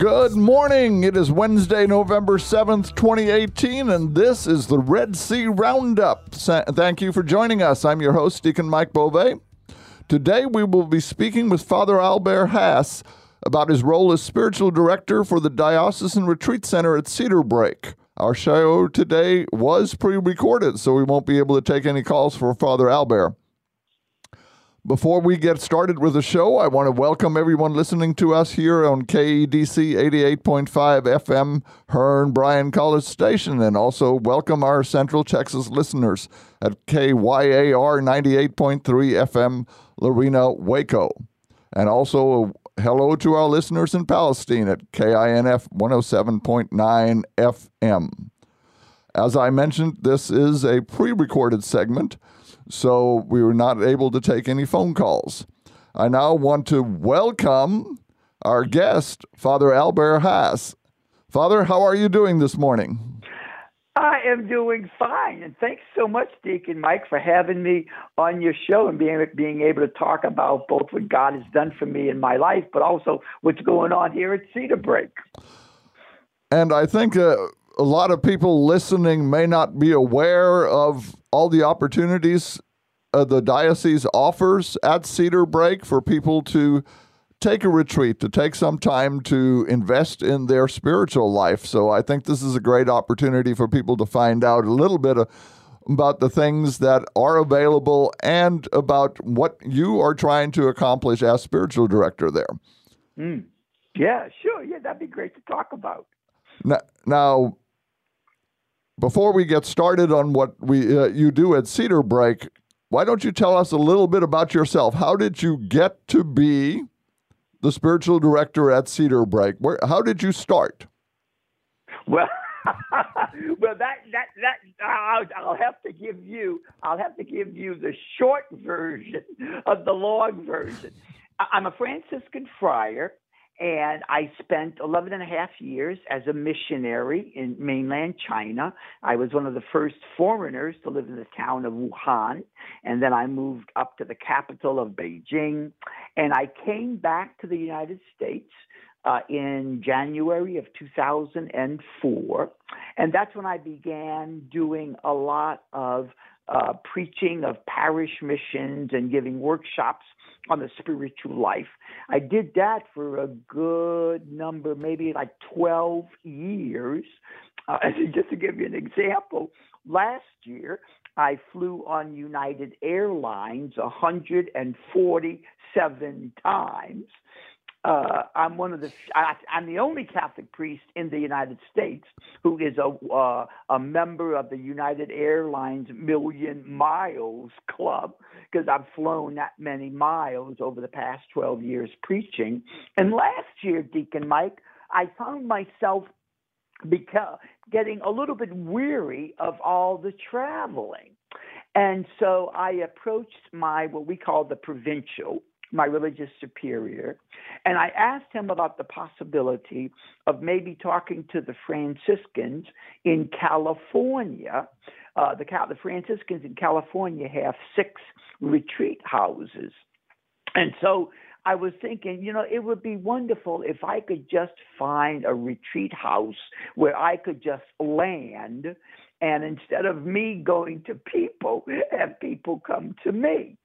Good morning. It is Wednesday, November 7th, 2018, and this is the Red Sea Roundup. Thank you for joining us. I'm your host, Deacon Mike Bove. Today we will be speaking with Father Albert Haase about his role as spiritual director for the Diocesan Retreat Center at Cedar Break. Our show today was pre recorded, so we won't be able to take any calls for Father Albert. Before we get started with the show, I want to welcome everyone listening to us here on KEDC 88.5 FM, Hearne Bryan College Station, and also welcome our Central Texas listeners at KYAR 98.3 FM, Lorena, Waco. And also uh, hello to our listeners in Palestine at KINF 107.9 FM. As I mentioned, this is a pre recorded segment so we were not able to take any phone calls. I now want to welcome our guest, Father Albert Haase. Father, how are you doing this morning? I am doing fine, and thanks so much, Deacon Mike, for having me on your show and being being able to talk about both what God has done for me in my life, but also what's going on here at Cedar Break. And I think uh, a lot of people listening may not be aware of all the opportunities uh, the diocese offers at Cedar Break for people to take a retreat, to take some time to invest in their spiritual life. So I think this is a great opportunity for people to find out a little bit of, about the things that are available and about what you are trying to accomplish as spiritual director there. Mm. Yeah, sure. Yeah, that'd be great to talk about. Now, now before we get started on what we uh, you do at Cedar Break, why don't you tell us a little bit about yourself? How did you get to be the spiritual director at Cedar Break? Where, how did you start? Well, well, that that that I'll, I'll have to give you I'll have to give you the short version of the long version. I'm a Franciscan friar and I spent 11 and a half years as a missionary in mainland China. I was one of the first foreigners to live in the town of Wuhan. And then I moved up to the capital of Beijing. And I came back to the United States uh, in January of 2004. And that's when I began doing a lot of uh, preaching of parish missions and giving workshops on the spiritual life. I did that for a good number, maybe like 12 years. Uh, just to give you an example, last year I flew on United Airlines 147 times uh, I'm one of the I, am the only Catholic priest in the United States who is a uh, a member of the United Airlines Million Miles Club because I've flown that many miles over the past 12 years preaching. And last year, Deacon Mike, I found myself because getting a little bit weary of all the traveling. And so I approached my what we call the provincial my religious superior, and I asked him about the possibility of maybe talking to the Franciscans in California. Uh, the, the Franciscans in California have six retreat houses. And so I was thinking, you know, it would be wonderful if I could just find a retreat house where I could just land and instead of me going to people, have people come to me.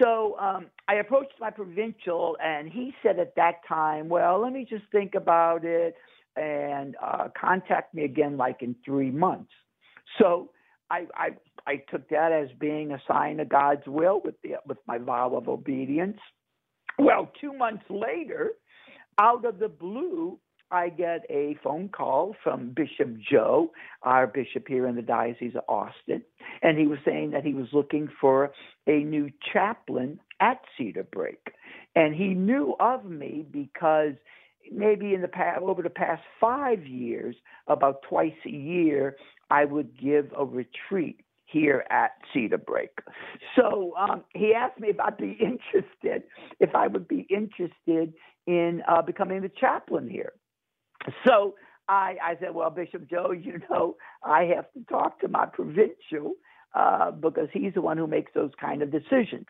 So um, I approached my provincial, and he said at that time, "Well, let me just think about it and uh, contact me again, like in three months." So I, I I took that as being a sign of God's will with the with my vow of obedience. Well, two months later, out of the blue, I get a phone call from Bishop Joe, our bishop here in the Diocese of Austin, and he was saying that he was looking for a new chaplain at Cedar Break. And he knew of me because maybe in the past, over the past five years, about twice a year, I would give a retreat here at Cedar Break. So um, he asked me if I'd be interested, if I would be interested in uh, becoming the chaplain here. So I, I said, well, Bishop Joe, you know, I have to talk to my provincial uh, because he's the one who makes those kind of decisions.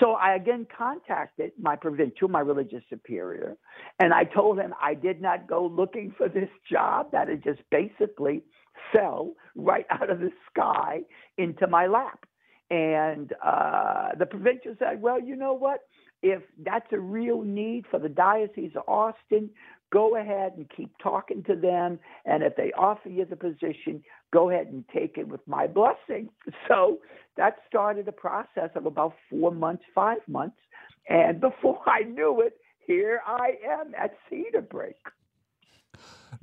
So I again contacted my provincial, my religious superior, and I told him I did not go looking for this job, that it just basically fell right out of the sky into my lap. And uh, the provincial said, well, you know what? If that's a real need for the Diocese of Austin, go ahead and keep talking to them. And if they offer you the position, go ahead and take it with my blessing. So that started a process of about four months, five months. And before I knew it, here I am at Cedar Break.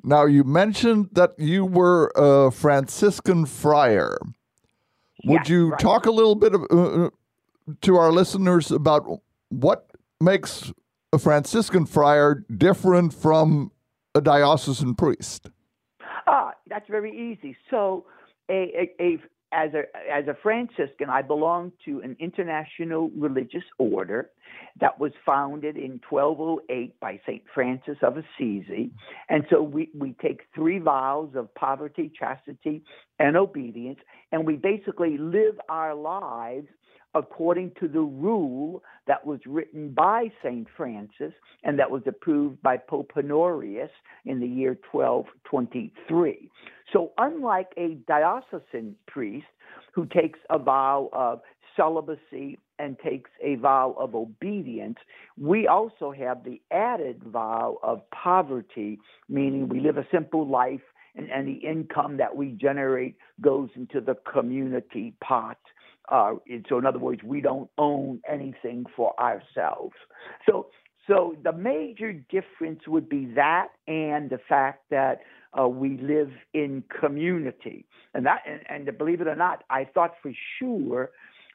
Now, you mentioned that you were a Franciscan friar. Would Yes, you right. talk a little bit of, uh, to our listeners about what makes a Franciscan friar different from a diocesan priest? Ah, that's very easy. So, a, a, a as a as a Franciscan, I belong to an international religious order that was founded in 1208 by Saint Francis of Assisi, and so we we take three vows of poverty, chastity, and obedience, and we basically live our lives according to the rule that was written by St. Francis and that was approved by Pope Honorius in the year 1223. So, unlike a diocesan priest who takes a vow of celibacy and takes a vow of obedience, we also have the added vow of poverty, meaning we live a simple life and the income that we generate goes into the community pot. Uh, so, in other words, we don't own anything for ourselves. So, so the major difference would be that, and the fact that uh, we live in community, and that, and, and believe it or not, I thought for sure.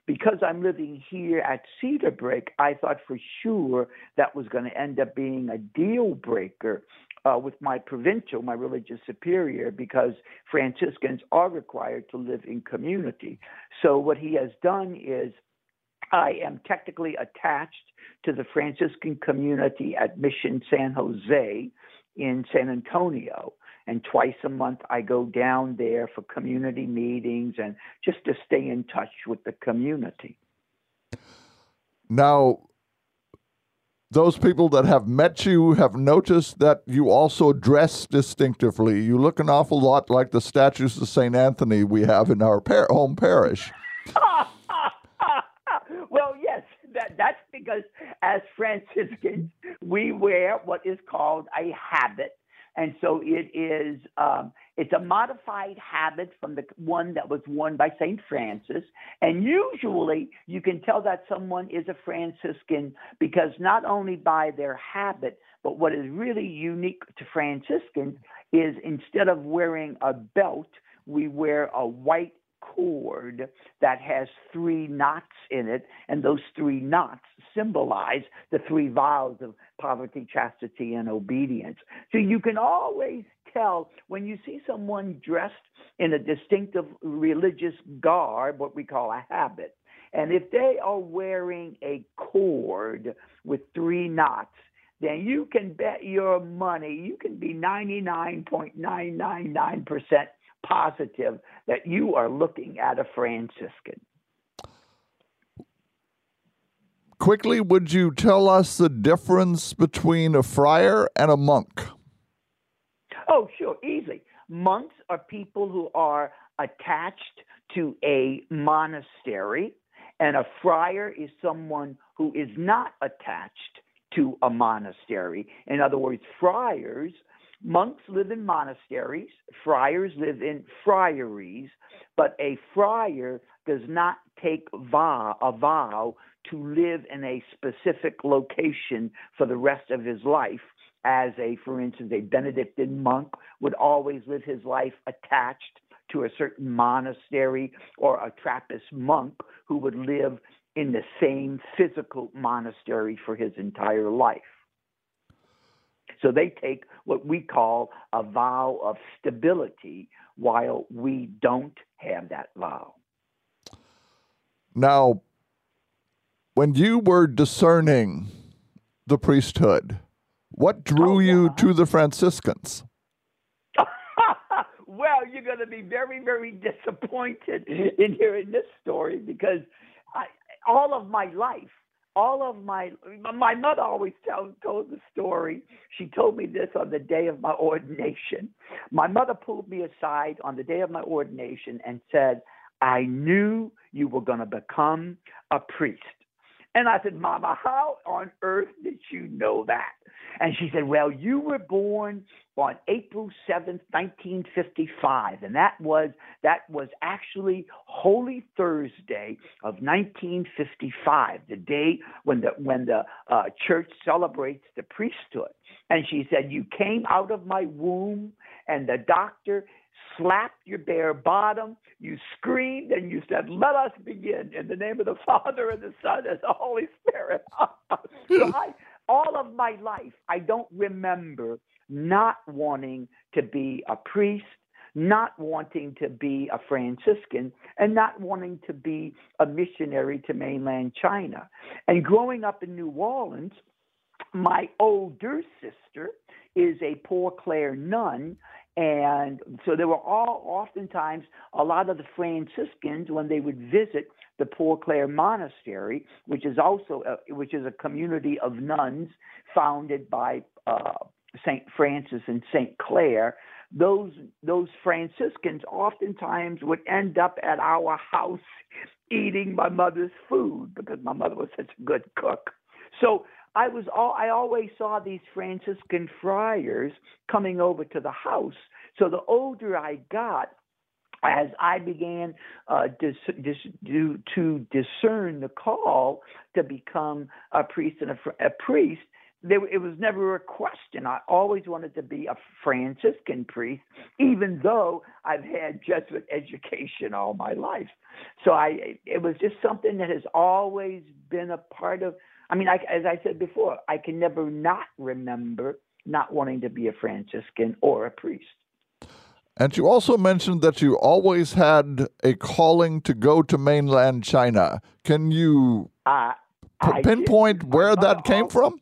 Because I'm living here at Cedar Break, I thought for sure that was going to end up being a deal breaker uh, with my provincial, my religious superior, because Franciscans are required to live in community. So what he has done is I am technically attached to the Franciscan community at Mission San Jose in San Antonio. And twice a month, I go down there for community meetings and just to stay in touch with the community. Now, those people that have met you have noticed that you also dress distinctively. You look an awful lot like the statues of St. Anthony we have in our par- home parish. well, yes, that, that's because as Franciscans, we wear what is called a habit. And so it is, um, it's a modified habit from the one that was worn by St. Francis. And usually you can tell that someone is a Franciscan because not only by their habit, but what is really unique to Franciscans is instead of wearing a belt, we wear a white cord that has three knots in it, and those three knots symbolize the three vows of poverty, chastity, and obedience. So you can always tell when you see someone dressed in a distinctive religious garb, what we call a habit. And if they are wearing a cord with three knots, then you can bet your money, you can be 99.999% positive that you are looking at a Franciscan. Quickly, would you tell us the difference between a friar and a monk? Oh, sure, easy. Monks are people who are attached to a monastery, and a friar is someone who is not attached to a monastery. In other words, friars, monks live in monasteries, friars live in friaries, but a friar does not take vow, a vow to live in a specific location for the rest of his life as a for instance a benedictine monk would always live his life attached to a certain monastery or a trappist monk who would live in the same physical monastery for his entire life So they take what we call a vow of stability while we don't have that vow. Now, when you were discerning the priesthood, what drew oh, yeah. you to the Franciscans? well, you're going to be very, very disappointed in hearing this story because I, all of my life, all of my my mother always tells told the story. She told me this on the day of my ordination. My mother pulled me aside on the day of my ordination and said, "I knew you were going to become a priest." And I said, Mama, how on earth did you know that? And she said, Well, you were born on April 7th, 1955. And that was that was actually Holy Thursday of 1955, the day when the when the uh, church celebrates the priesthood. And she said, You came out of my womb, and the doctor slapped your bare bottom, you screamed, and you said, Let us begin in the name of the Father and the Son and the Holy Spirit. so I, all of my life, I don't remember not wanting to be a priest, not wanting to be a Franciscan, and not wanting to be a missionary to mainland China. And growing up in New Orleans, my older sister is a Poor Clare nun, and so there were all oftentimes a lot of the Franciscans when they would visit the Poor Clare Monastery, which is also a, which is a community of nuns founded by uh, Saint Francis and Saint Clare. Those those Franciscans oftentimes would end up at our house eating my mother's food because my mother was such a good cook. So I was all I always saw these Franciscan friars coming over to the house. So the older I got, as I began uh, dis, dis, do, to discern the call to become a priest and a, a priest, there, it was never a question. I always wanted to be a Franciscan priest, even though I've had Jesuit education all my life. So I, it was just something that has always been a part of I mean, I, as I said before, I can never not remember not wanting to be a Franciscan or a priest. And you also mentioned that you always had a calling to go to mainland China. Can you uh, p- pinpoint did. where that came from?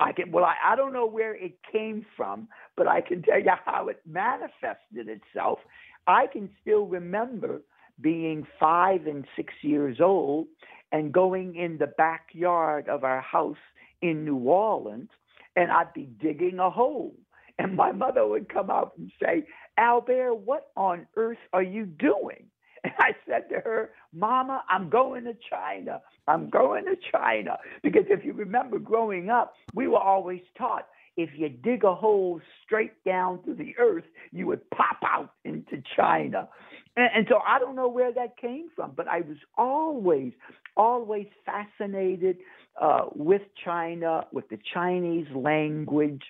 I can. Well, I, I don't know where it came from, but I can tell you how it manifested itself. I can still remember being five and six years old and going in the backyard of our house in New Orleans, and I'd be digging a hole. And my mother would come out and say, Albert, what on earth are you doing? And I said to her, Mama, I'm going to China. I'm going to China. Because if you remember growing up, we were always taught if you dig a hole straight down to the earth, you would pop out into China. And, and, so I don't know where that came from, but I was always, always fascinated uh, with China, with the Chinese language.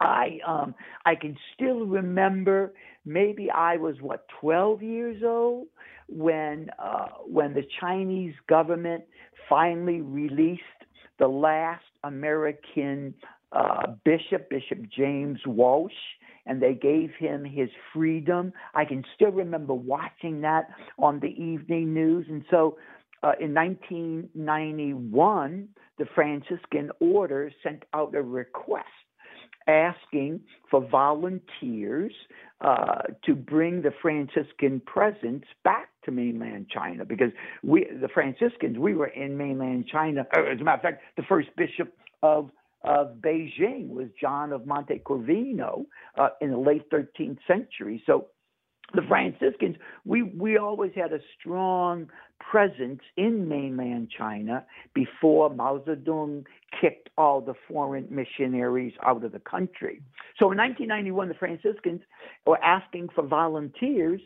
I um I can still remember maybe I was what 12 years old when uh when the Chinese government finally released the last American uh, bishop, Bishop James Walsh, and they gave him his freedom. I can still remember watching that on the evening news. And so uh, in 1991, the Franciscan order sent out a request asking for volunteers uh, to bring the Franciscan presence back to mainland China because we, the Franciscans, we were in mainland China. As a matter of fact, the first bishop of of Beijing was John of Monte Corvino uh, in the late 13th century. So the Franciscans, we, we always had a strong presence in mainland China before Mao Zedong kicked all the foreign missionaries out of the country. So in 1991, the Franciscans were asking for volunteers.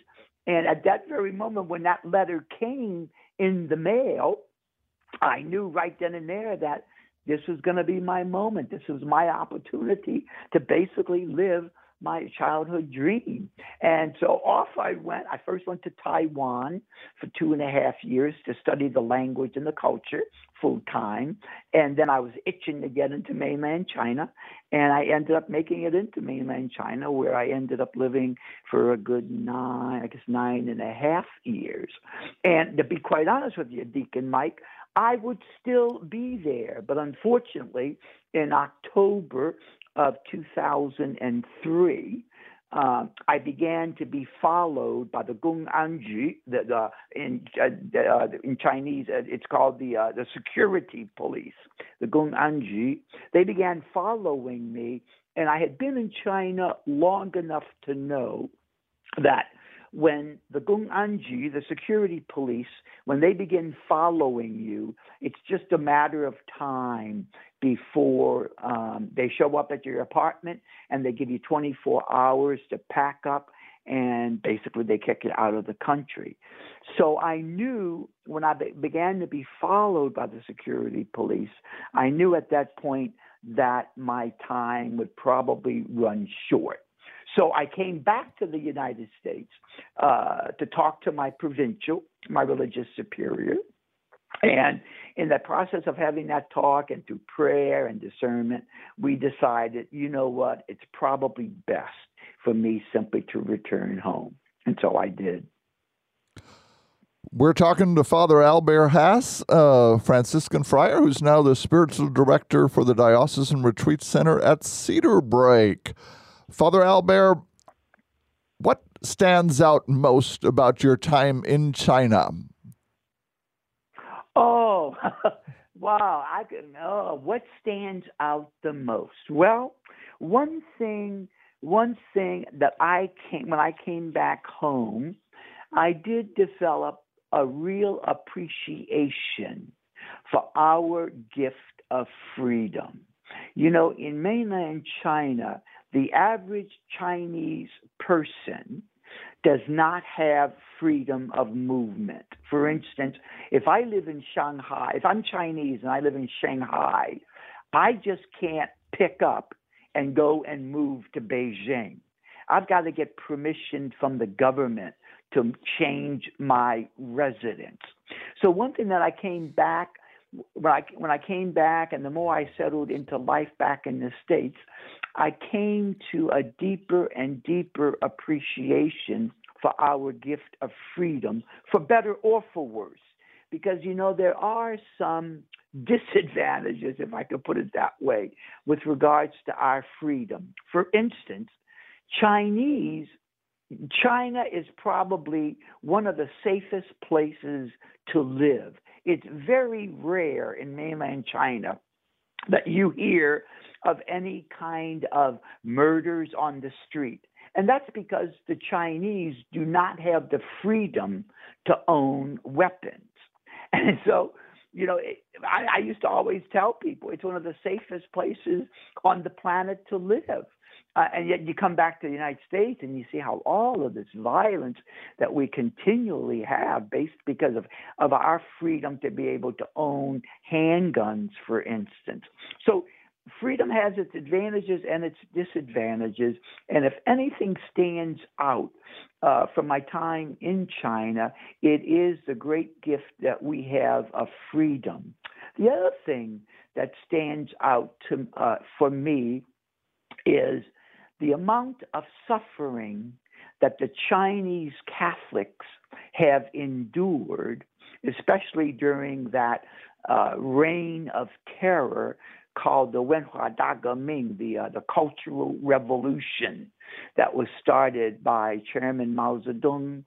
And at that very moment, when that letter came in the mail, I knew right then and there that this was going to be my moment. This was my opportunity to basically live my childhood dream. And so off I went. I first went to Taiwan for two and a half years to study the language and the culture full time. And then I was itching to get into mainland China. And I ended up making it into mainland China, where I ended up living for a good nine, I guess nine and a half years. And to be quite honest with you, Deacon Mike, I would still be there. But unfortunately, in October of 2003, uh, I began to be followed by the Gonganju, the, the in uh, uh, in Chinese uh, it's called the uh, the security police, the Gonganju. They began following me, and I had been in China long enough to know that when the Gonganju, the security police, when they begin following you, it's just a matter of time before um, they show up at your apartment and they give you 24 hours to pack up and basically they kick you out of the country. So I knew when I be- began to be followed by the security police, I knew at that point that my time would probably run short. So I came back to the United States uh, to talk to my provincial, my religious superior. And in the process of having that talk and through prayer and discernment, we decided, you know what, it's probably best for me simply to return home. And so I did. We're talking to Father Albert Haase, uh, Franciscan friar, who's now the spiritual director for the Diocesan Retreat Center at Cedar Break. Father Albert, what stands out most about your time in China? Oh, wow. I oh, what stands out the most? Well, one thing, one thing that I came, when I came back home, I did develop a real appreciation for our gift of freedom. You know, in mainland China, the average Chinese person does not have freedom of movement. For mm-hmm. instance, if I live in Shanghai, if I'm Chinese and I live in Shanghai, I just can't pick up and go and move to Beijing. I've got to get permission from the government to change my residence. So one thing that I came back when I when I came back and the more I settled into life back in the states, I came to a deeper and deeper appreciation for our gift of freedom, for better or for worse. Because, you know, there are some disadvantages, if I could put it that way, with regards to our freedom. For instance, Chinese, China is probably one of the safest places to live. It's very rare in mainland China that you hear of any kind of murders on the street. And that's because the Chinese do not have the freedom to own weapons. And so, you know, it, I, I used to always tell people it's one of the safest places on the planet to live. Uh, and yet you come back to the United States and you see how all of this violence that we continually have based because of, of our freedom to be able to own handguns, for instance. So freedom has its advantages and its disadvantages. And if anything stands out uh, from my time in China, it is the great gift that we have of freedom. The other thing that stands out to, uh, for me is the amount of suffering that the Chinese Catholics have endured, especially during that uh, reign of terror called the Wenhua Dageming, the uh, the Cultural Revolution, that was started by Chairman Mao Zedong.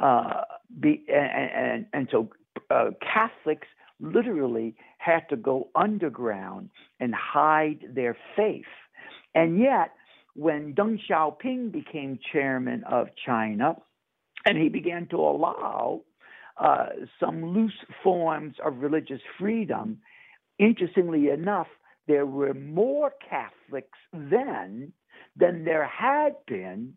Uh, be, and, and, and so uh, Catholics literally had to go underground and hide their faith. And yet, when Deng Xiaoping became chairman of China, and he began to allow uh, some loose forms of religious freedom, interestingly enough, there were more Catholics then than there had been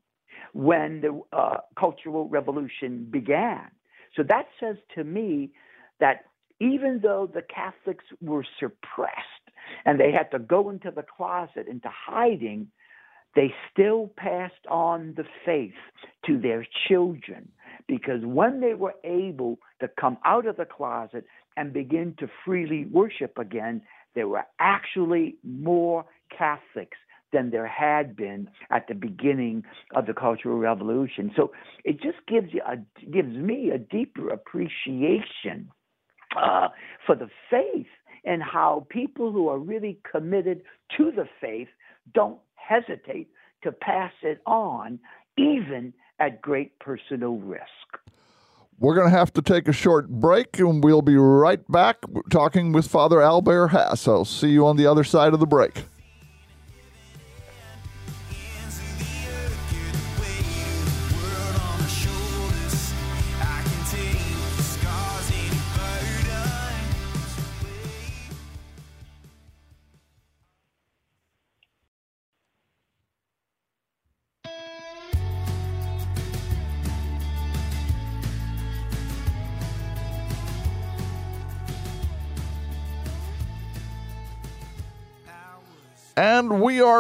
when the uh, Cultural Revolution began. So that says to me that even though the Catholics were suppressed and they had to go into the closet, into hiding, they still passed on the faith to their children because when they were able to come out of the closet and begin to freely worship again, there were actually more Catholics than there had been at the beginning of the Cultural Revolution. So it just gives you a, gives me a deeper appreciation uh, for the faith and how people who are really committed to the faith don't hesitate to pass it on, even at great personal risk. We're going to have to take a short break and we'll be right back talking with Father Albert Haase. I'll see you on the other side of the break.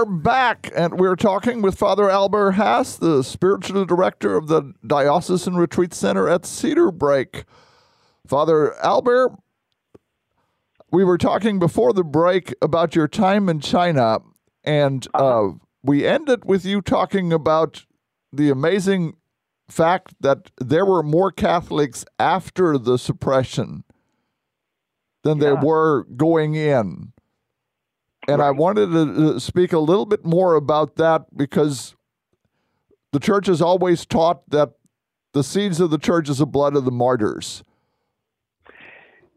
Are back, and we're talking with Father Albert Haase, the spiritual director of the Diocesan Retreat Center at Cedar Break. Father Albert, we were talking before the break about your time in China, and uh, we ended with you talking about the amazing fact that there were more Catholics after the suppression than Yeah. there were going in. And I wanted to uh, speak a little bit more about that because the church has always taught that the seeds of the church is the blood of the martyrs.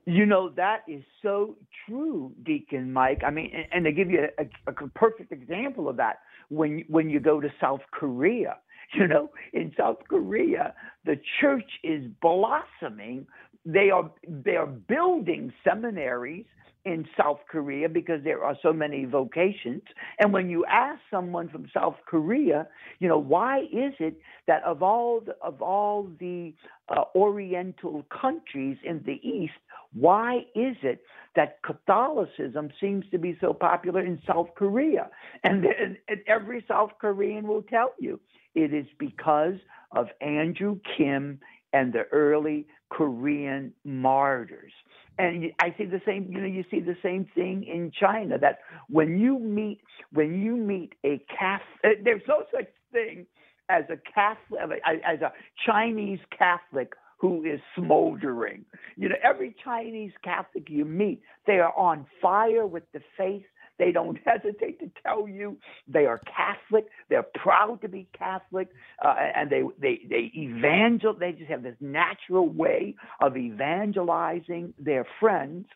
You know, that is so true, Deacon Mike. I mean, and, and to give you a, a, a perfect example of that, when when you go to South Korea, you know, in South Korea, the church is blossoming. They are they are building seminaries in South Korea because there are so many vocations. And when you ask someone from South Korea, you know, why is it that of all the, of all the uh, Oriental countries in the East, why is it that Catholicism seems to be so popular in South Korea? And, and, and every South Korean will tell you it is because of Andrew Kim and the early Korean martyrs. And I see the same, you know, you see the same thing in China that when you meet when you meet a Catholic, uh, there's no such thing as a Catholic as a Chinese Catholic who is smoldering. You know, every Chinese Catholic you meet, they are on fire with the faith. They don't hesitate to tell you they are Catholic. They're proud to be Catholic, uh, and they they they evangel. They just have this natural way of evangelizing their friends.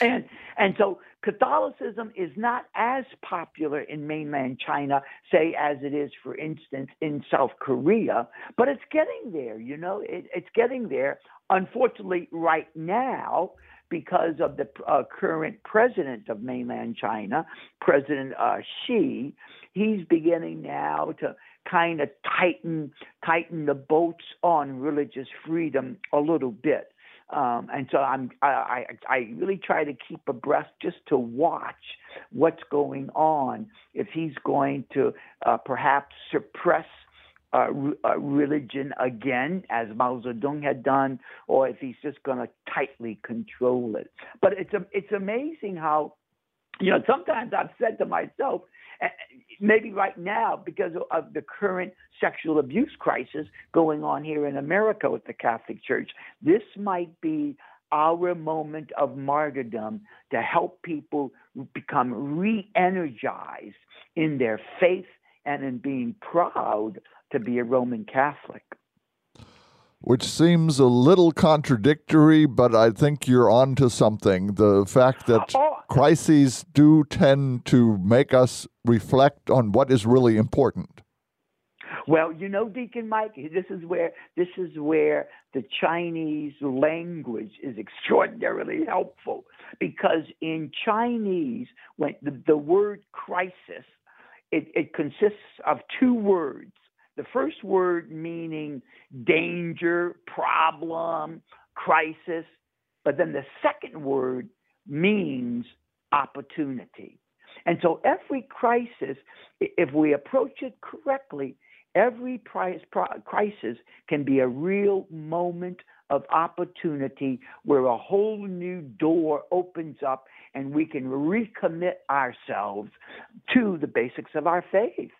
And and so Catholicism is not as popular in mainland China, say as it is, for instance, in South Korea, but it's getting there. You know, it, it's getting there. Unfortunately, right now, because of the uh, current president of mainland China, President uh, Xi, he's beginning now to kind of tighten tighten the bolts on religious freedom a little bit. Um, and so I'm I, I I really try to keep abreast just to watch what's going on if he's going to uh, perhaps suppress uh, re- uh, religion again, as Mao Zedong had done, or if he's just going to tightly control it. But it's a, it's amazing how, you know, sometimes I've said to myself, maybe right now because of the current sexual abuse crisis going on here in America with the Catholic Church, this might be our moment of martyrdom to help people become re-energized in their faith and in being proud to be a Roman Catholic. Which seems a little contradictory, but I think you're onto something. The fact that Oh. crises do tend to make us reflect on what is really important. Well, you know, Deacon Mike, this is where this is where the Chinese language is extraordinarily helpful because in Chinese, when the, the word crisis, it, it consists of two words. The first word meaning danger, problem, crisis, but then the second word means opportunity. And so every crisis, if we approach it correctly, every crisis can be a real moment of opportunity where a whole new door opens up and we can recommit ourselves to the basics of our faith.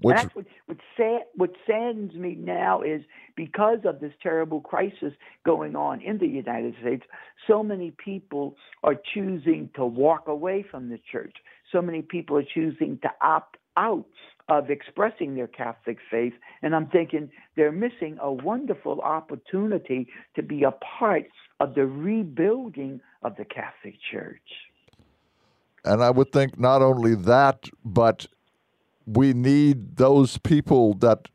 Which, that's what what, sad, what saddens me now is because of this terrible crisis going on in the United States, so many people are choosing to walk away from the church. So many people are choosing to opt out of expressing their Catholic faith. And I'm thinking they're missing a wonderful opportunity to be a part of the rebuilding of the Catholic Church. And I would think not only that, but we need those people that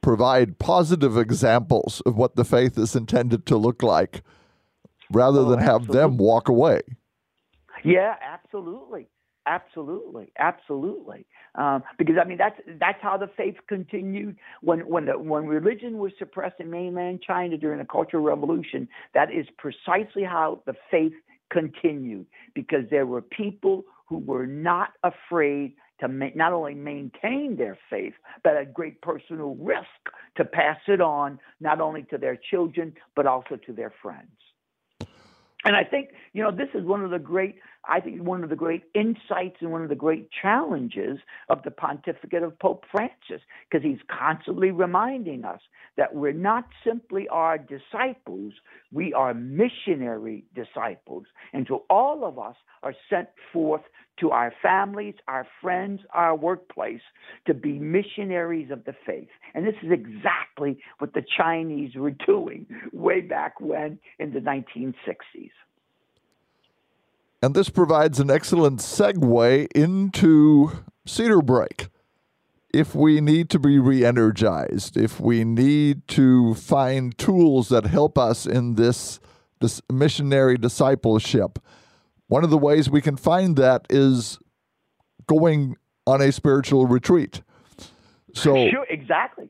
provide positive examples of what the faith is intended to look like rather oh, than have absolutely. them walk away. Yeah, absolutely. Absolutely, absolutely. Um, because I mean, that's that's how the faith continued when when the, when religion was suppressed in mainland China during the Cultural Revolution. That is precisely how the faith continued because there were people who were not afraid to ma- not only maintain their faith, but at great personal risk to pass it on not only to their children but also to their friends. And I think, you know, this is one of the great, I think, one of the great insights and one of the great challenges of the pontificate of Pope Francis, because he's constantly reminding us that we're not simply our disciples, we are missionary disciples. And so all of us are sent forth to our families, our friends, our workplace to be missionaries of the faith. And this is exactly what the Chinese were doing way back when in the 1960s. And this provides an excellent segue into Cedar Break. If we need to be re energized, if we need to find tools that help us in this, this missionary discipleship, one of the ways we can find that is going on a spiritual retreat. So sure, exactly.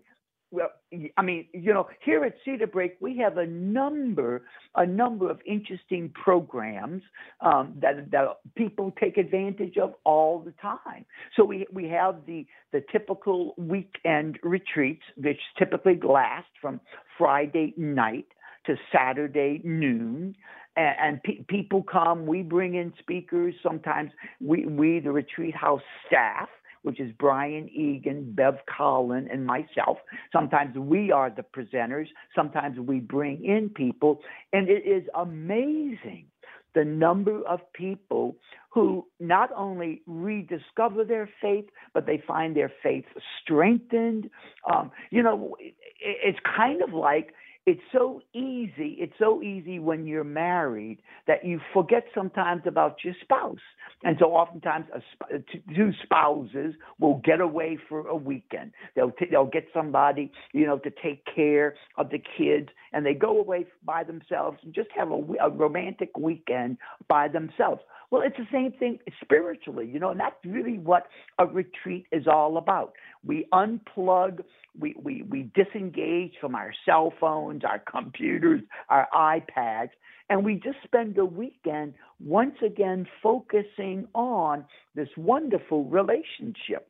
Well, I mean, you know, here at Cedar Break, we have a number, a number of interesting programs um, that that people take advantage of all the time. So we we have the the typical weekend retreats, which typically last from Friday night to Saturday noon and, pe- people come. We bring in speakers. Sometimes we, we, the retreat house staff, which is Brian Egan, Bev Collin, and myself. Sometimes we are the presenters. Sometimes we bring in people, and it is amazing the number of people who not only rediscover their faith, but they find their faith strengthened. Um, you know, it's kind of like it's so easy. It's so easy when you're married that you forget sometimes about your spouse. And so oftentimes a, two spouses will get away for a weekend. They'll t- they'll get somebody, you know, to take care of the kids and they go away by themselves and just have a, a romantic weekend by themselves. Well, it's the same thing spiritually, you know, and that's really what a retreat is all about. We unplug, we, we, we disengage from our cell phones, our computers, our iPads, and we just spend the weekend once again focusing on this wonderful relationship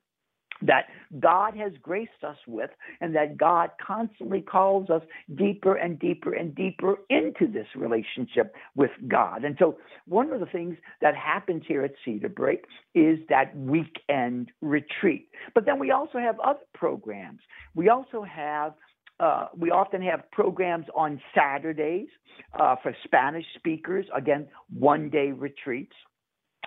that God has graced us with, and that God constantly calls us deeper and deeper and deeper into this relationship with God. And so, one of the things that happens here at Cedar Break is that weekend retreat. But then we also have other programs. We also have uh, we often have programs on Saturdays uh, for Spanish speakers, again, one day retreats.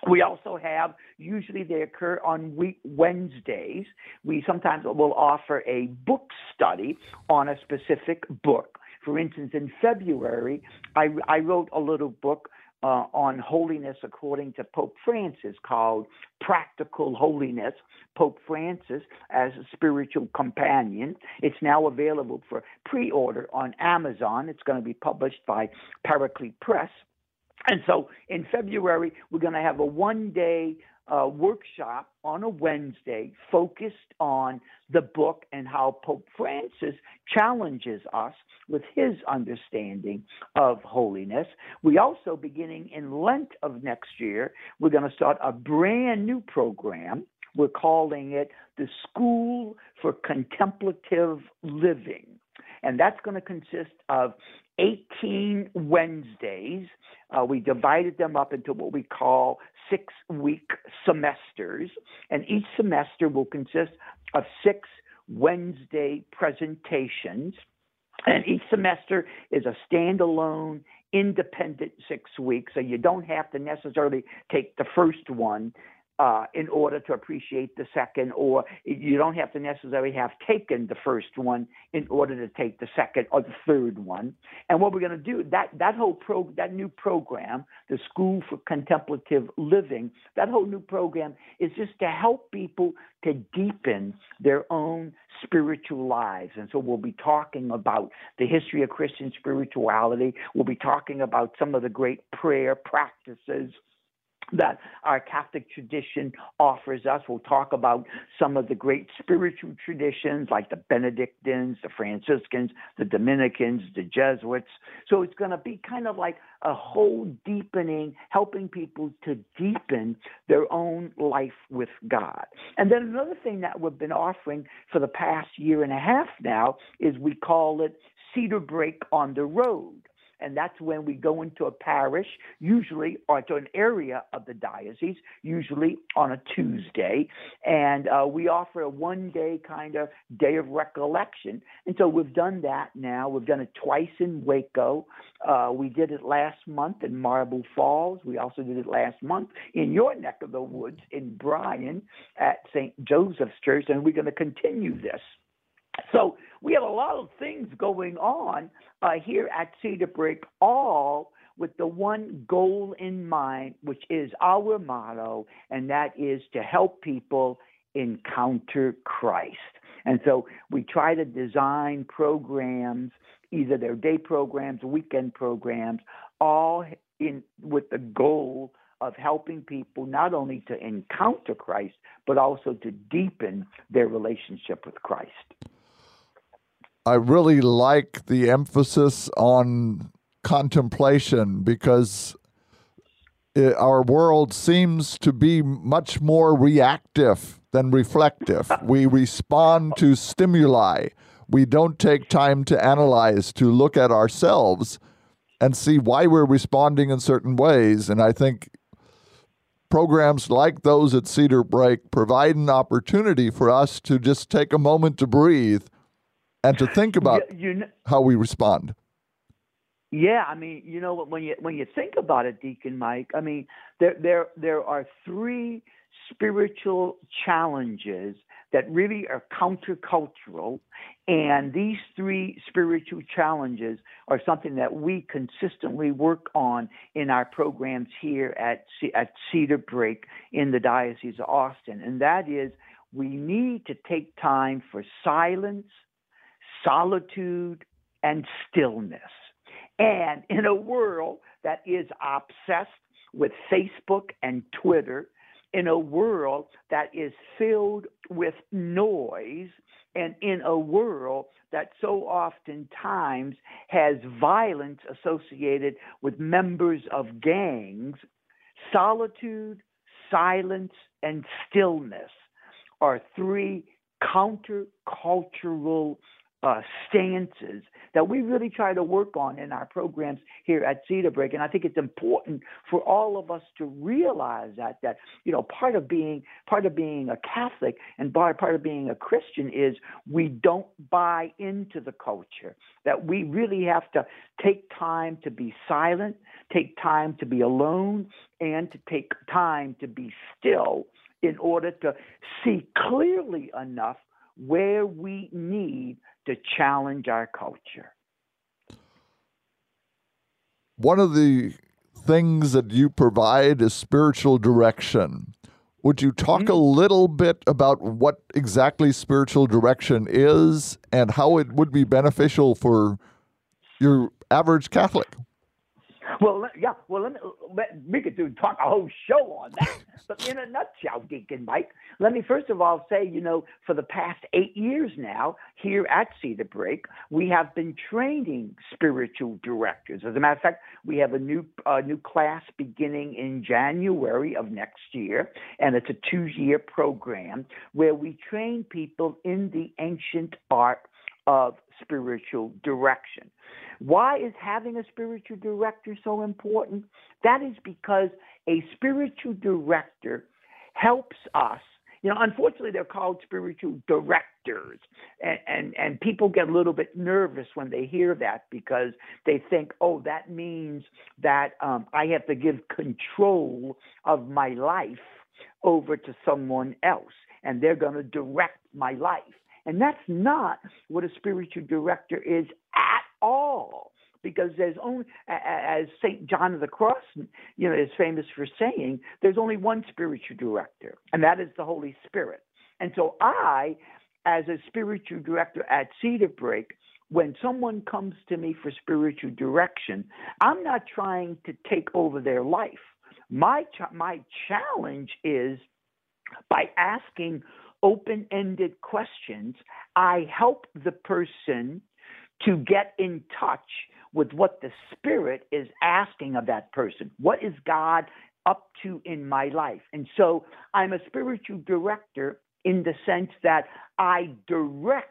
We also have, usually they occur on week Wednesdays. We sometimes will offer a book study on a specific book. For instance, in February, I, I wrote a little book uh, on holiness according to Pope Francis called Practical Holiness Pope Francis as a Spiritual Companion. It's now available for pre order on Amazon. It's going to be published by Paraclete Press. And so in February, we're going to have a one day uh, workshop on a Wednesday focused on the book and how Pope Francis challenges us with his understanding of holiness. We also, beginning in Lent of next year, we're going to start a brand new program. We're calling it the School for Contemplative Living. And that's going to consist of 18 Wednesdays. Uh, we divided them up into what we call six week semesters, and each semester will consist of six Wednesday presentations. And each semester is a standalone, independent six weeks, so you don't have to necessarily take the first one uh, in order to appreciate the second, or you don't have to necessarily have taken the first one in order to take the second or the third one. And what we're going to do that that whole pro that new program, the School for Contemplative Living, that whole new program is just to help people to deepen their own spiritual lives. And so we'll be talking about the history of Christian spirituality. We'll be talking about some of the great prayer practices that our Catholic tradition offers us. We'll talk about some of the great spiritual traditions like the Benedictines, the Franciscans, the Dominicans, the Jesuits. So it's going to be kind of like a whole deepening, helping people to deepen their own life with God. And then another thing that we've been offering for the past year and a half now is we call it Cedar Break on the Road and that's when we go into a parish, usually, or to an area of the diocese, usually on a Tuesday, and uh, we offer a one day kind of day of recollection. And so we've done that now. We've done it twice in Waco. Uh, we did it last month in Marble Falls. We also did it last month in your neck of the woods in Bryan at St. Joseph's Church, and we're going to continue this. So we have a lot of things going on uh, here at Cedar Break, all with the one goal in mind, which is our motto, and that is to help people encounter Christ. And so we try to design programs, either their day programs, weekend programs, all in with the goal of helping people not only to encounter Christ, but also to deepen their relationship with Christ. I really like the emphasis on contemplation because it, our world seems to be much more reactive than reflective. we respond to stimuli. We don't take time to analyze, to look at ourselves and see why we're responding in certain ways. And I think programs like those at Cedar Break provide an opportunity for us to just take a moment to breathe and to think about you, you know, how we respond. Yeah, I mean, you know, when you when you think about it, Deacon Mike, I mean, there there there are three spiritual challenges that really are countercultural, and these three spiritual challenges are something that we consistently work on in our programs here at at Cedar Break in the Diocese of Austin, and that is we need to take time for silence solitude and stillness. And in a world that is obsessed with Facebook and Twitter, in a world that is filled with noise, and in a world that so oftentimes has violence associated with members of gangs, solitude, silence, and stillness are three countercultural uh, stances that we really try to work on in our programs here at Cedar Break. And I think it's important for all of us to realize that that you know part of being part of being a Catholic and part of being a Christian is we don't buy into the culture. That we really have to take time to be silent, take time to be alone, and to take time to be still in order to see clearly enough where we need to challenge our culture. One of the things that you provide is spiritual direction. Would you talk mm-hmm. a little bit about what exactly spiritual direction is and how it would be beneficial for your average Catholic? Well, yeah. Well, let me, let, we could do talk a whole show on that. but in a nutshell, Deacon Mike, let me first of all say, you know, for the past eight years now, here at Cedar Break, we have been training spiritual directors. As a matter of fact, we have a new uh, new class beginning in January of next year, and it's a two-year program where we train people in the ancient art of spiritual direction. Why is having a spiritual director so important? That is because a spiritual director helps us. You know, unfortunately, they're called spiritual directors, and, and and people get a little bit nervous when they hear that because they think, oh, that means that um, I have to give control of my life over to someone else, and they're going to direct my life. And that's not what a spiritual director is at all. Because there's only, as St. John of the Cross, you know, is famous for saying, there's only one spiritual director, and that is the Holy Spirit. And so I, as a spiritual director at Cedar Break, when someone comes to me for spiritual direction, I'm not trying to take over their life. My ch- my challenge is by asking open ended questions, I help the person to get in touch with what the Spirit is asking of that person. What is God up to in my life? And so I'm a spiritual director in the sense that I direct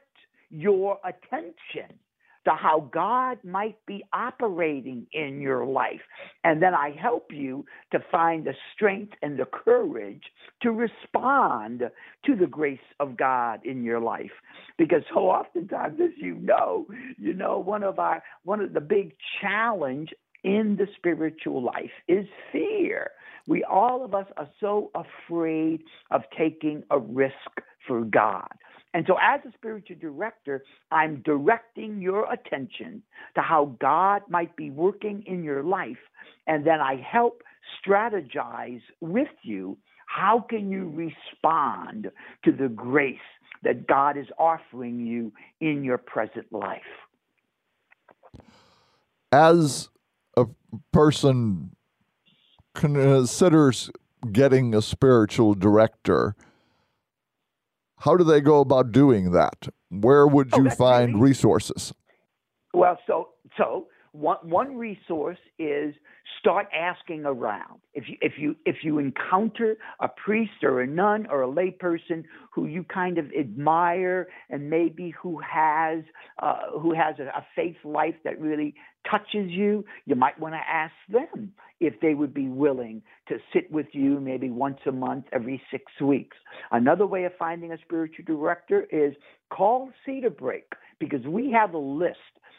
your attention to how God might be operating in your life. And then I help you to find the strength and the courage to respond to the grace of God in your life. Because so oftentimes, as you know, you know, one of our one of the big challenge in the spiritual life is fear. We all of us are so afraid of taking a risk for God. And so, as a spiritual director, I'm directing your attention to how God might be working in your life. And then I help strategize with you how can you respond to the grace that God is offering you in your present life. As a person considers getting a spiritual director, how do they go about doing that? Where would oh, you find really, resources? Well, so so one one resource is start asking around. If you if you if you encounter a priest or a nun or a layperson who you kind of admire and maybe who has uh, who has a, a faith life that really touches you, you might want to ask them if they would be willing to sit with you maybe once a month, every six weeks. Another way of finding a spiritual director is call Cedar Break because we have a list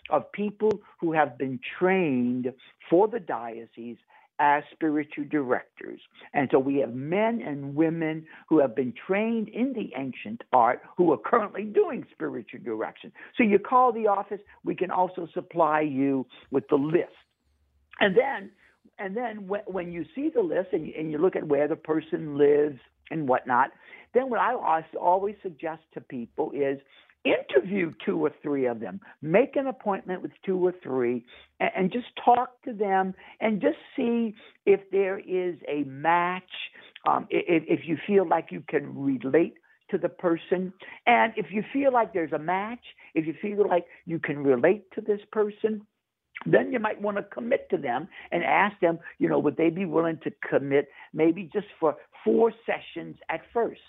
of people who have been trained for the diocese as spiritual directors. And so we have men and women who have been trained in the ancient art who are currently doing spiritual direction. So you call the office, we can also supply you with the list. And then and then when, you see the list and you, and you look at where the person lives and whatnot, then what I always suggest to people is interview two or three of them make an appointment with two or three and, and, just talk to them and just see if there is a match um, if, if you feel like you can relate to the person and if you feel like there's a match if you feel like you can relate to this person then you might want to commit to them and ask them, you know, would they be willing to commit maybe just for four sessions at first?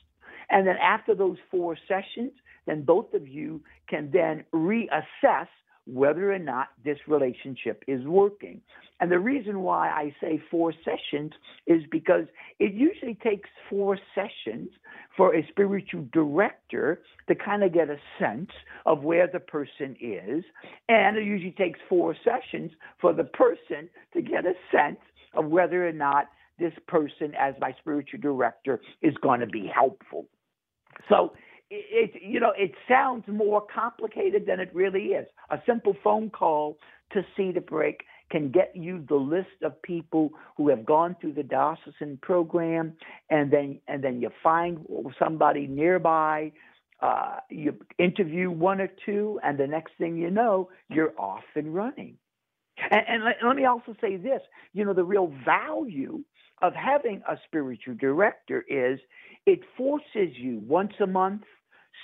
And then after those four sessions, then both of you can then reassess whether or not this relationship is working. And the reason why I say four sessions is because it usually takes four sessions for a spiritual director to kind of get a sense of where the person is. And it usually takes four sessions for the person to get a sense of whether or not this person, as my spiritual director, is going to be helpful. So it, you know it sounds more complicated than it really is. A simple phone call to Cedar Break can get you the list of people who have gone through the diocesan program, and then and then you find somebody nearby. Uh, you interview one or two, and the next thing you know, you're off and running. And, and let, let me also say this you know, the real value of having a spiritual director is it forces you once a month,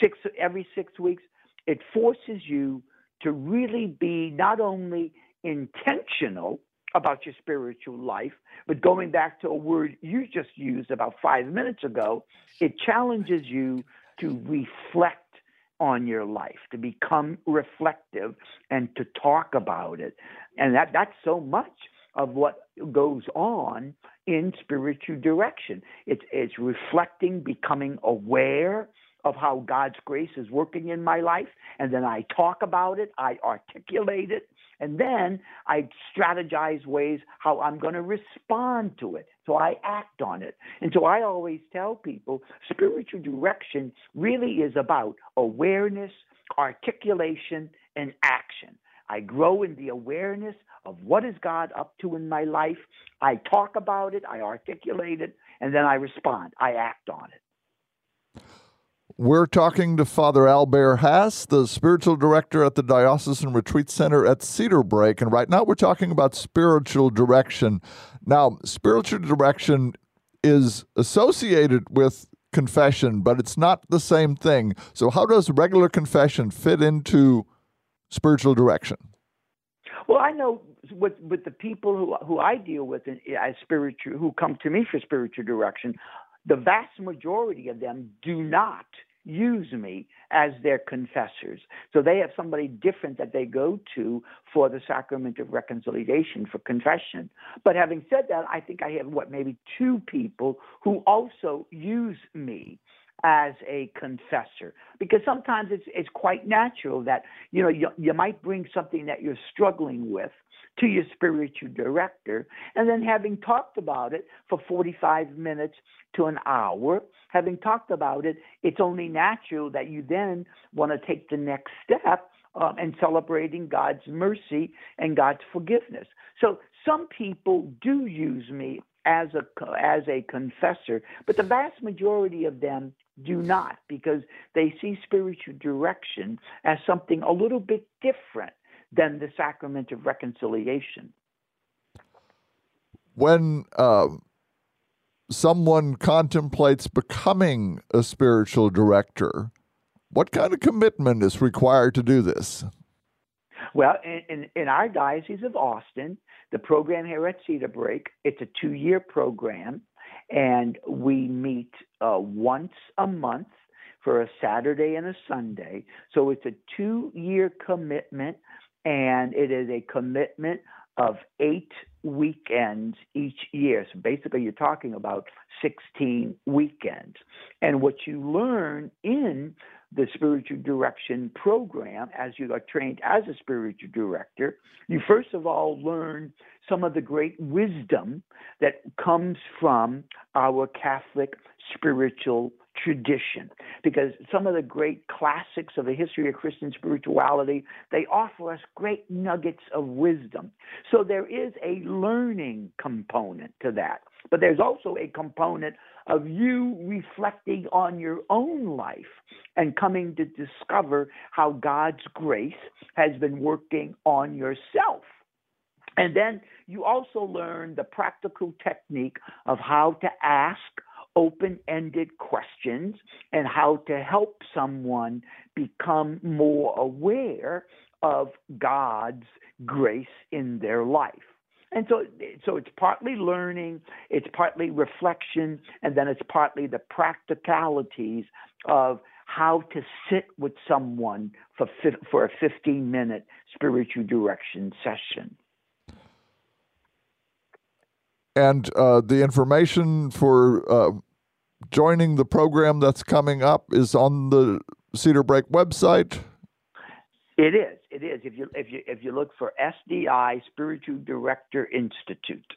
six every six weeks, it forces you to really be not only intentional about your spiritual life, but going back to a word you just used about five minutes ago, it challenges you to reflect on your life, to become reflective and to talk about it. And that, that's so much of what goes on in spiritual direction. It's, it's reflecting, becoming aware of how God's grace is working in my life, and then I talk about it, I articulate it, and then I strategize ways how I'm going to respond to it. So I act on it. And so I always tell people spiritual direction really is about awareness, articulation, and action. I grow in the awareness of what is God up to in my life. I talk about it, I articulate it, and then I respond. I act on it. We're talking to Father Albert Haase, the spiritual director at the Diocesan Retreat Center at Cedar Break. And right now we're talking about spiritual direction. Now, spiritual direction is associated with confession, but it's not the same thing. So, how does regular confession fit into spiritual direction? Well, I know with with the people who who I deal with as spiritual who come to me for spiritual direction, the vast majority of them do not use me as their confessors. So they have somebody different that they go to for the sacrament of reconciliation, for confession. But having said that, I think I have what, maybe two people who also use me as a confessor because sometimes it's it's quite natural that you know you, you might bring something that you're struggling with to your spiritual director. And then, having talked about it for 45 minutes to an hour, having talked about it, it's only natural that you then want to take the next step um, and celebrating God's mercy and God's forgiveness. So, some people do use me as a as a confessor, but the vast majority of them do not because they see spiritual direction as something a little bit different than the sacrament of reconciliation. When uh, someone contemplates becoming a spiritual director, what kind of commitment is required to do this? Well, in, in, in, our Diocese of Austin, the program here at Cedar Break, it's a two year program, and we meet uh, once a month for a Saturday and a Sunday. So it's a two year commitment and it is a commitment of eight weekends each year. So basically, you're talking about 16 weekends. And what you learn in the spiritual direction program as you are trained as a spiritual director, you first of all learn some of the great wisdom that comes from our Catholic spiritual tradition. Because some of the great classics of the history of Christian spirituality they offer us great nuggets of wisdom. So there is a learning component to that. But there's also a component of you reflecting on your own life and coming to discover how God's grace has been working on yourself and then you also learn the practical technique of how to ask open ended questions and how to help someone become more aware of God's grace in their life. And so, so it's partly learning, it's partly reflection, and then it's partly the practicalities of how to sit with someone for for a 15 minute spiritual direction session. And uh, the information for uh, joining the program that's coming up is on the Cedar Break website. It is. It is. If you if you if you look for SDI Spiritual Director Institute.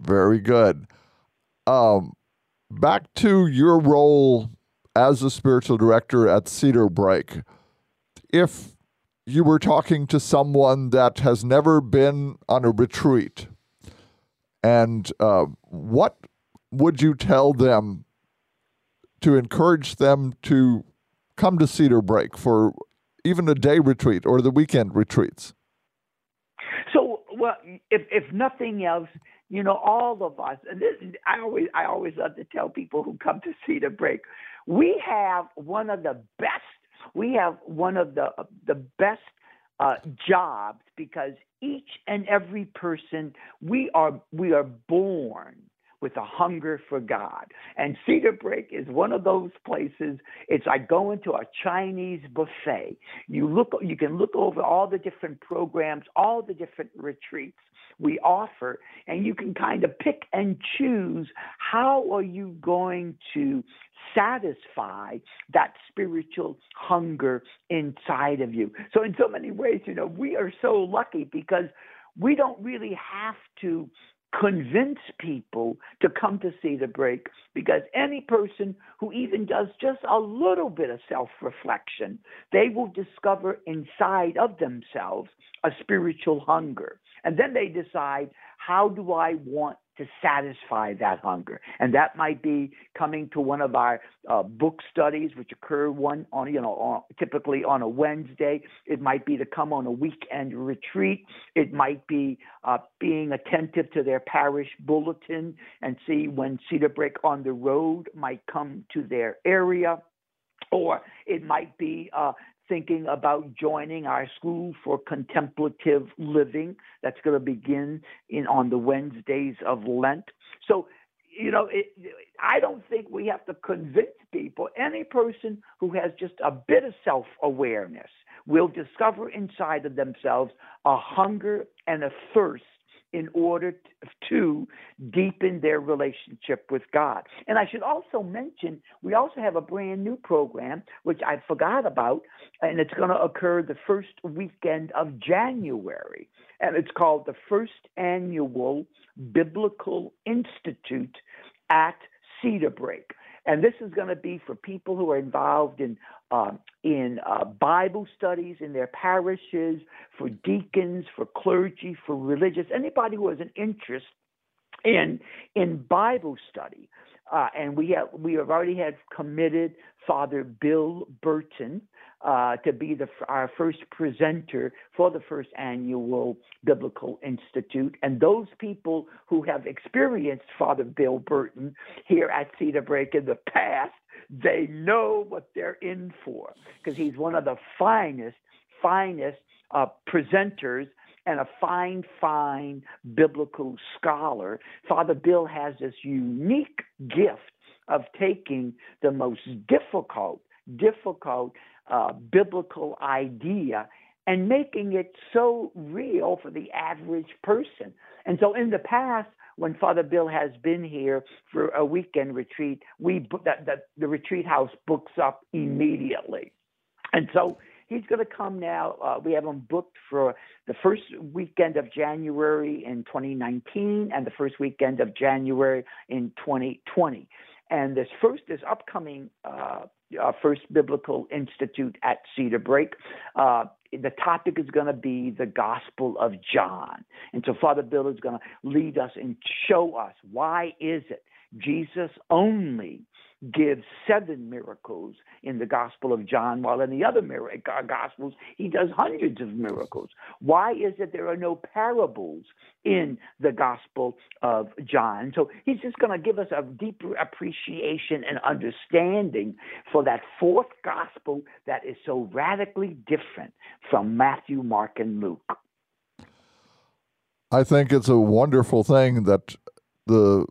Very good. Um, back to your role as a spiritual director at Cedar Break. If you were talking to someone that has never been on a retreat, and uh, what would you tell them to encourage them to come to Cedar Break for even a day retreat or the weekend retreats? So well, if if nothing else, you know, all of us, and this I always I always love to tell people who come to Cedar Break, we have one of the best. We have one of the the best uh, jobs because each and every person we are we are born with a hunger for God. And Cedar Break is one of those places. It's like going to a Chinese buffet. You look you can look over all the different programs, all the different retreats we offer and you can kind of pick and choose how are you going to satisfy that spiritual hunger inside of you. So in so many ways, you know, we are so lucky because we don't really have to convince people to come to Cedar Break because any person who even does just a little bit of self reflection, they will discover inside of themselves a spiritual hunger. And then they decide, how do I want to satisfy that hunger. And that might be coming to one of our uh, book studies, which occur one on, you know, on, typically on a Wednesday. It might be to come on a weekend retreat. It might be uh, being attentive to their parish bulletin and see when Cedar Break on the Road might come to their area or it might be uh, thinking about joining our school for contemplative living that's going to begin in on the Wednesdays of Lent. So, you know, it, I don't think we have to convince people. Any person who has just a bit of self awareness will discover inside of themselves a hunger and a thirst in order to deepen their relationship with God. And I should also mention, we also have a brand new program, which I forgot about, and it's going to occur the first weekend of January. And it's called the First Annual Biblical Institute at Cedar Break. And this is going to be for people who are involved in uh, in uh, Bible studies in their parishes, for deacons, for clergy, for religious, anybody who has an interest in in Bible study. Uh, and we have we have already had committed Father Bill Burton uh, to be the, our first presenter for the first annual Biblical Institute. And those people who have experienced Father Bill Burton here at Cedar Break in the past, they know what they're in for because he's one of the finest, finest uh, presenters and a fine, fine biblical scholar. Father Bill has this unique gift of taking the most difficult, difficult uh, biblical idea and making it so real for the average person. And so in the past, when Father Bill has been here for a weekend retreat, we that, that the retreat house books up immediately. And so he's going to come now. Uh, we have him booked for the first weekend of January in 2019 and the first weekend of January in 2020. And this first, this upcoming uh, uh, First Biblical Institute at Cedar Break, uh, the topic is going to be the Gospel of John. And so Father Bill is going to lead us and show us why is it Jesus only gives seven miracles in the Gospel of John, while in the other Gospels, he does hundreds of miracles. Why is it there are no parables in the Gospel of John? So he's just going to give us a deeper appreciation and understanding for that fourth Gospel that is so radically different from Matthew, Mark, and Luke. I think it's a wonderful thing that the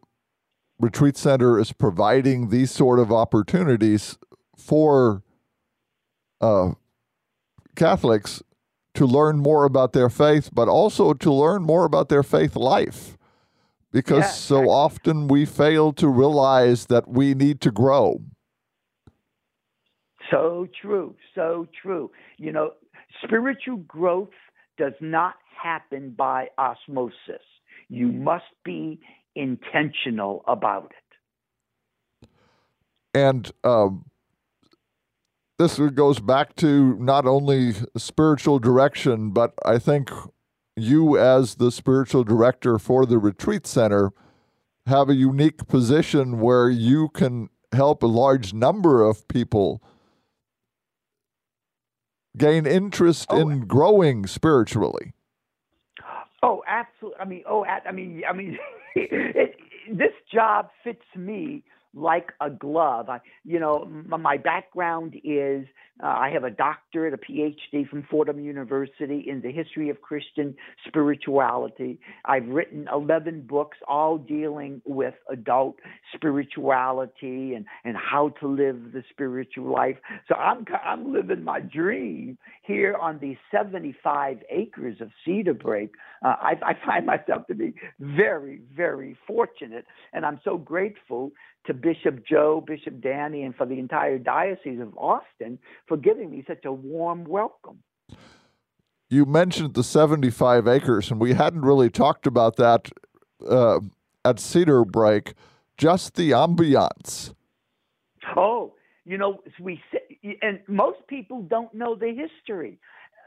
retreat center is providing these sort of opportunities for uh, Catholics to learn more about their faith, but also to learn more about their faith life. Because yeah, so often we fail to realize that we need to grow. So true, so true. You know, spiritual growth does not happen by osmosis. You must be intentional about it. And um, this goes back to not only spiritual direction, but I think you, as the spiritual director for the retreat center, have a unique position where you can help a large number of people gain interest oh. in growing spiritually. Absolutely. I mean, oh, I mean, I mean, it, this job fits me like a glove. I, you know, my background is uh, I have a doctorate, a PhD from Fordham University in the history of Christian spirituality. I've written 11 books, all dealing with adult spirituality and, and how to live the spiritual life. So I'm, I'm living my dream here on these 75 acres of Cedar Break. Uh, I, I find myself to be very, very fortunate, and I'm so grateful to Bishop Joe, Bishop Danny, and for the entire Diocese of Austin for giving me such a warm welcome. You mentioned the 75 acres, and we hadn't really talked about that uh, at Cedar Break, just the ambiance. Oh, you know, we and most people don't know the history.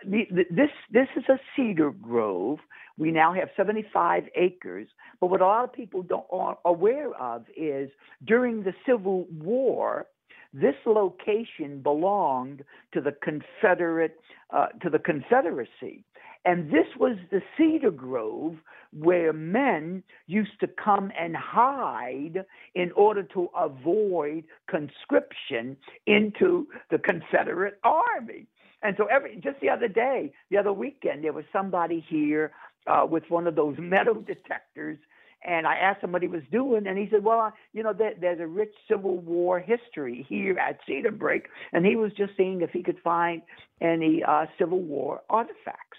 This this is a cedar grove we now have 75 acres. But what a lot of people don't are aware of is during the Civil War, this location belonged to the Confederate uh, to the Confederacy. And this was the cedar grove where men used to come and hide in order to avoid conscription into the Confederate Army. And so every just the other day, the other weekend, there was somebody here uh, with one of those metal detectors. And I asked him what he was doing, and he said, "Well, you know, there, there's a rich Civil War history here at Cedar Break, and he was just seeing if he could find any uh, Civil War artifacts."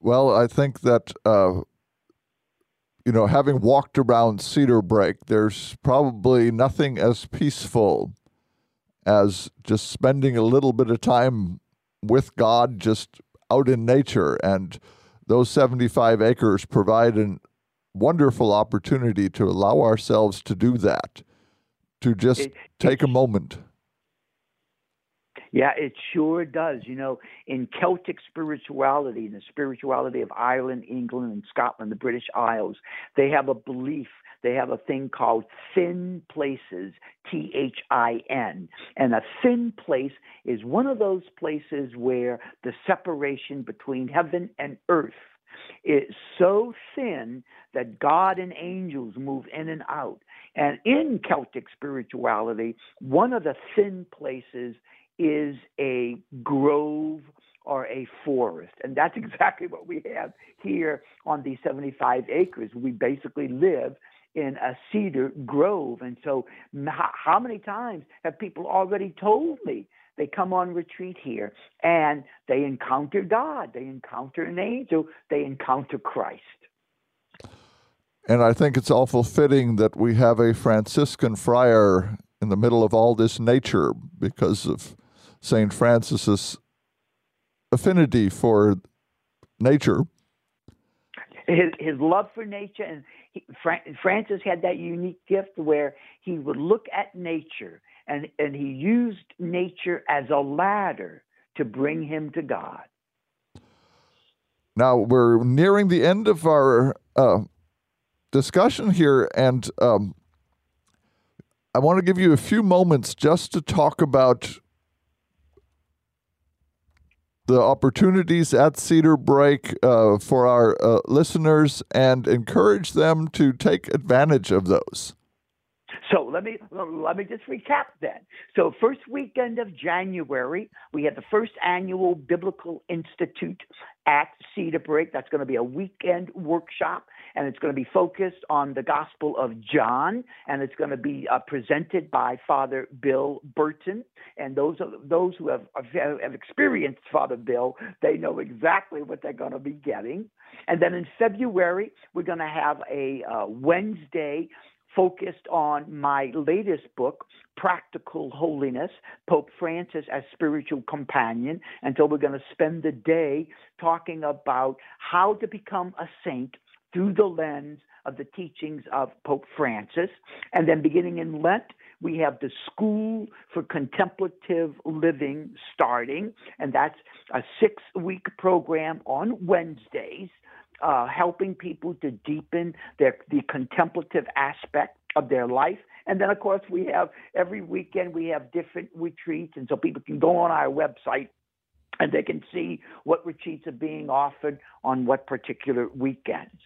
Well, I think that uh, you know, having walked around Cedar Break, there's probably nothing as peaceful as just spending a little bit of time with God, just out in nature. And those 75 acres provide a wonderful opportunity to allow ourselves to do that, to just it, take a moment. Yeah, it sure does. You know, in Celtic spirituality, in the spirituality of Ireland, England, and Scotland, the British Isles, they have a belief they have a thing called thin places, T H I N. And a thin place is one of those places where the separation between heaven and earth is so thin that God and angels move in and out. And in Celtic spirituality, one of the thin places is a grove or a forest. And that's exactly what we have here on these 75 acres. We basically live in a cedar grove. And so, how many times have people already told me they come on retreat here and they encounter God, they encounter an angel, they encounter Christ? And I think it's awful fitting that we have a Franciscan friar in the middle of all this nature because of St. Francis's affinity for nature. His, his love for nature and Francis had that unique gift where he would look at nature and, and he used nature as a ladder to bring him to God. Now we're nearing the end of our uh, discussion here, and um, I want to give you a few moments just to talk about the opportunities at Cedar Break uh, for our uh, listeners and encourage them to take advantage of those. So let me let me just recap then. So first weekend of January, we had the first annual Biblical Institute at Cedar Break. That's going to be a weekend workshop, and it's going to be focused on the Gospel of John, and it's going to be uh, presented by Father Bill Burton. And those those who have, have experienced Father Bill, they know exactly what they're going to be getting. And then in February, we're going to have a uh, Wednesday focused on my latest book, Practical Holiness, Pope Francis as Spiritual Companion. And so we're going to spend the day talking about how to become a saint through the lens of the teachings of Pope Francis. And then beginning in Lent, we have the School for Contemplative Living starting, and that's a six week program on Wednesdays uh, helping people to deepen their the contemplative aspect of their life. And then, of course, we have every weekend we have different retreats, and so people can go on our website and they can see what retreats are being offered on what particular weekends.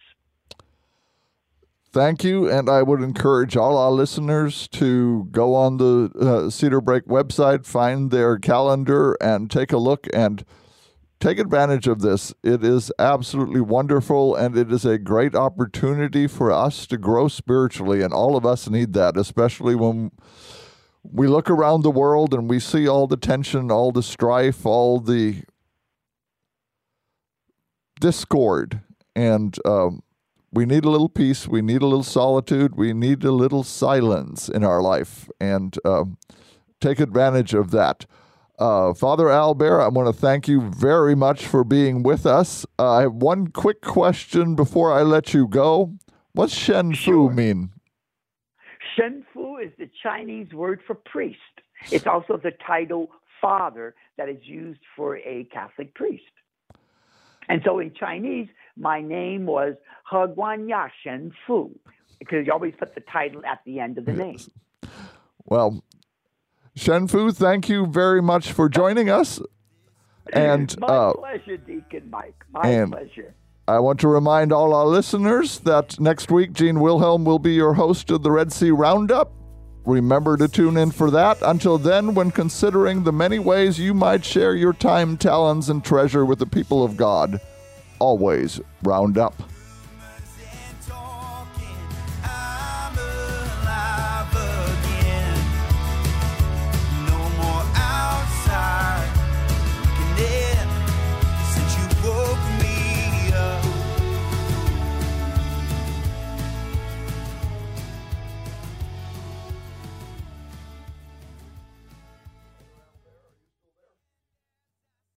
Thank you, and I would encourage all our listeners to go on the uh, Cedar Break website, find their calendar, and take a look and take advantage of this. It is absolutely wonderful, and it is a great opportunity for us to grow spiritually, and all of us need that, especially when we look around the world and we see all the tension, all the strife, all the discord, and um, we need a little peace. We need a little solitude. We need a little silence in our life, and um, take advantage of that. Uh, Father Albert, I want to thank you very much for being with us. Uh, I have one quick question before I let you go. What's Shen Fu Sure. mean? Shen Fu is the Chinese word for priest. It's also the title father that is used for a Catholic priest. And so in Chinese, my name was He Guan Ya Fu, because you always put the title at the end of the name. Well, Shen Fu, thank you very much for joining us. And My uh, pleasure, Deacon Mike. My pleasure. I want to remind all our listeners that next week Gene Wilhelm will be your host of the Red Sea Roundup. Remember to tune in for that. Until then, when considering the many ways you might share your time, talents, and treasure with the people of God, always round up.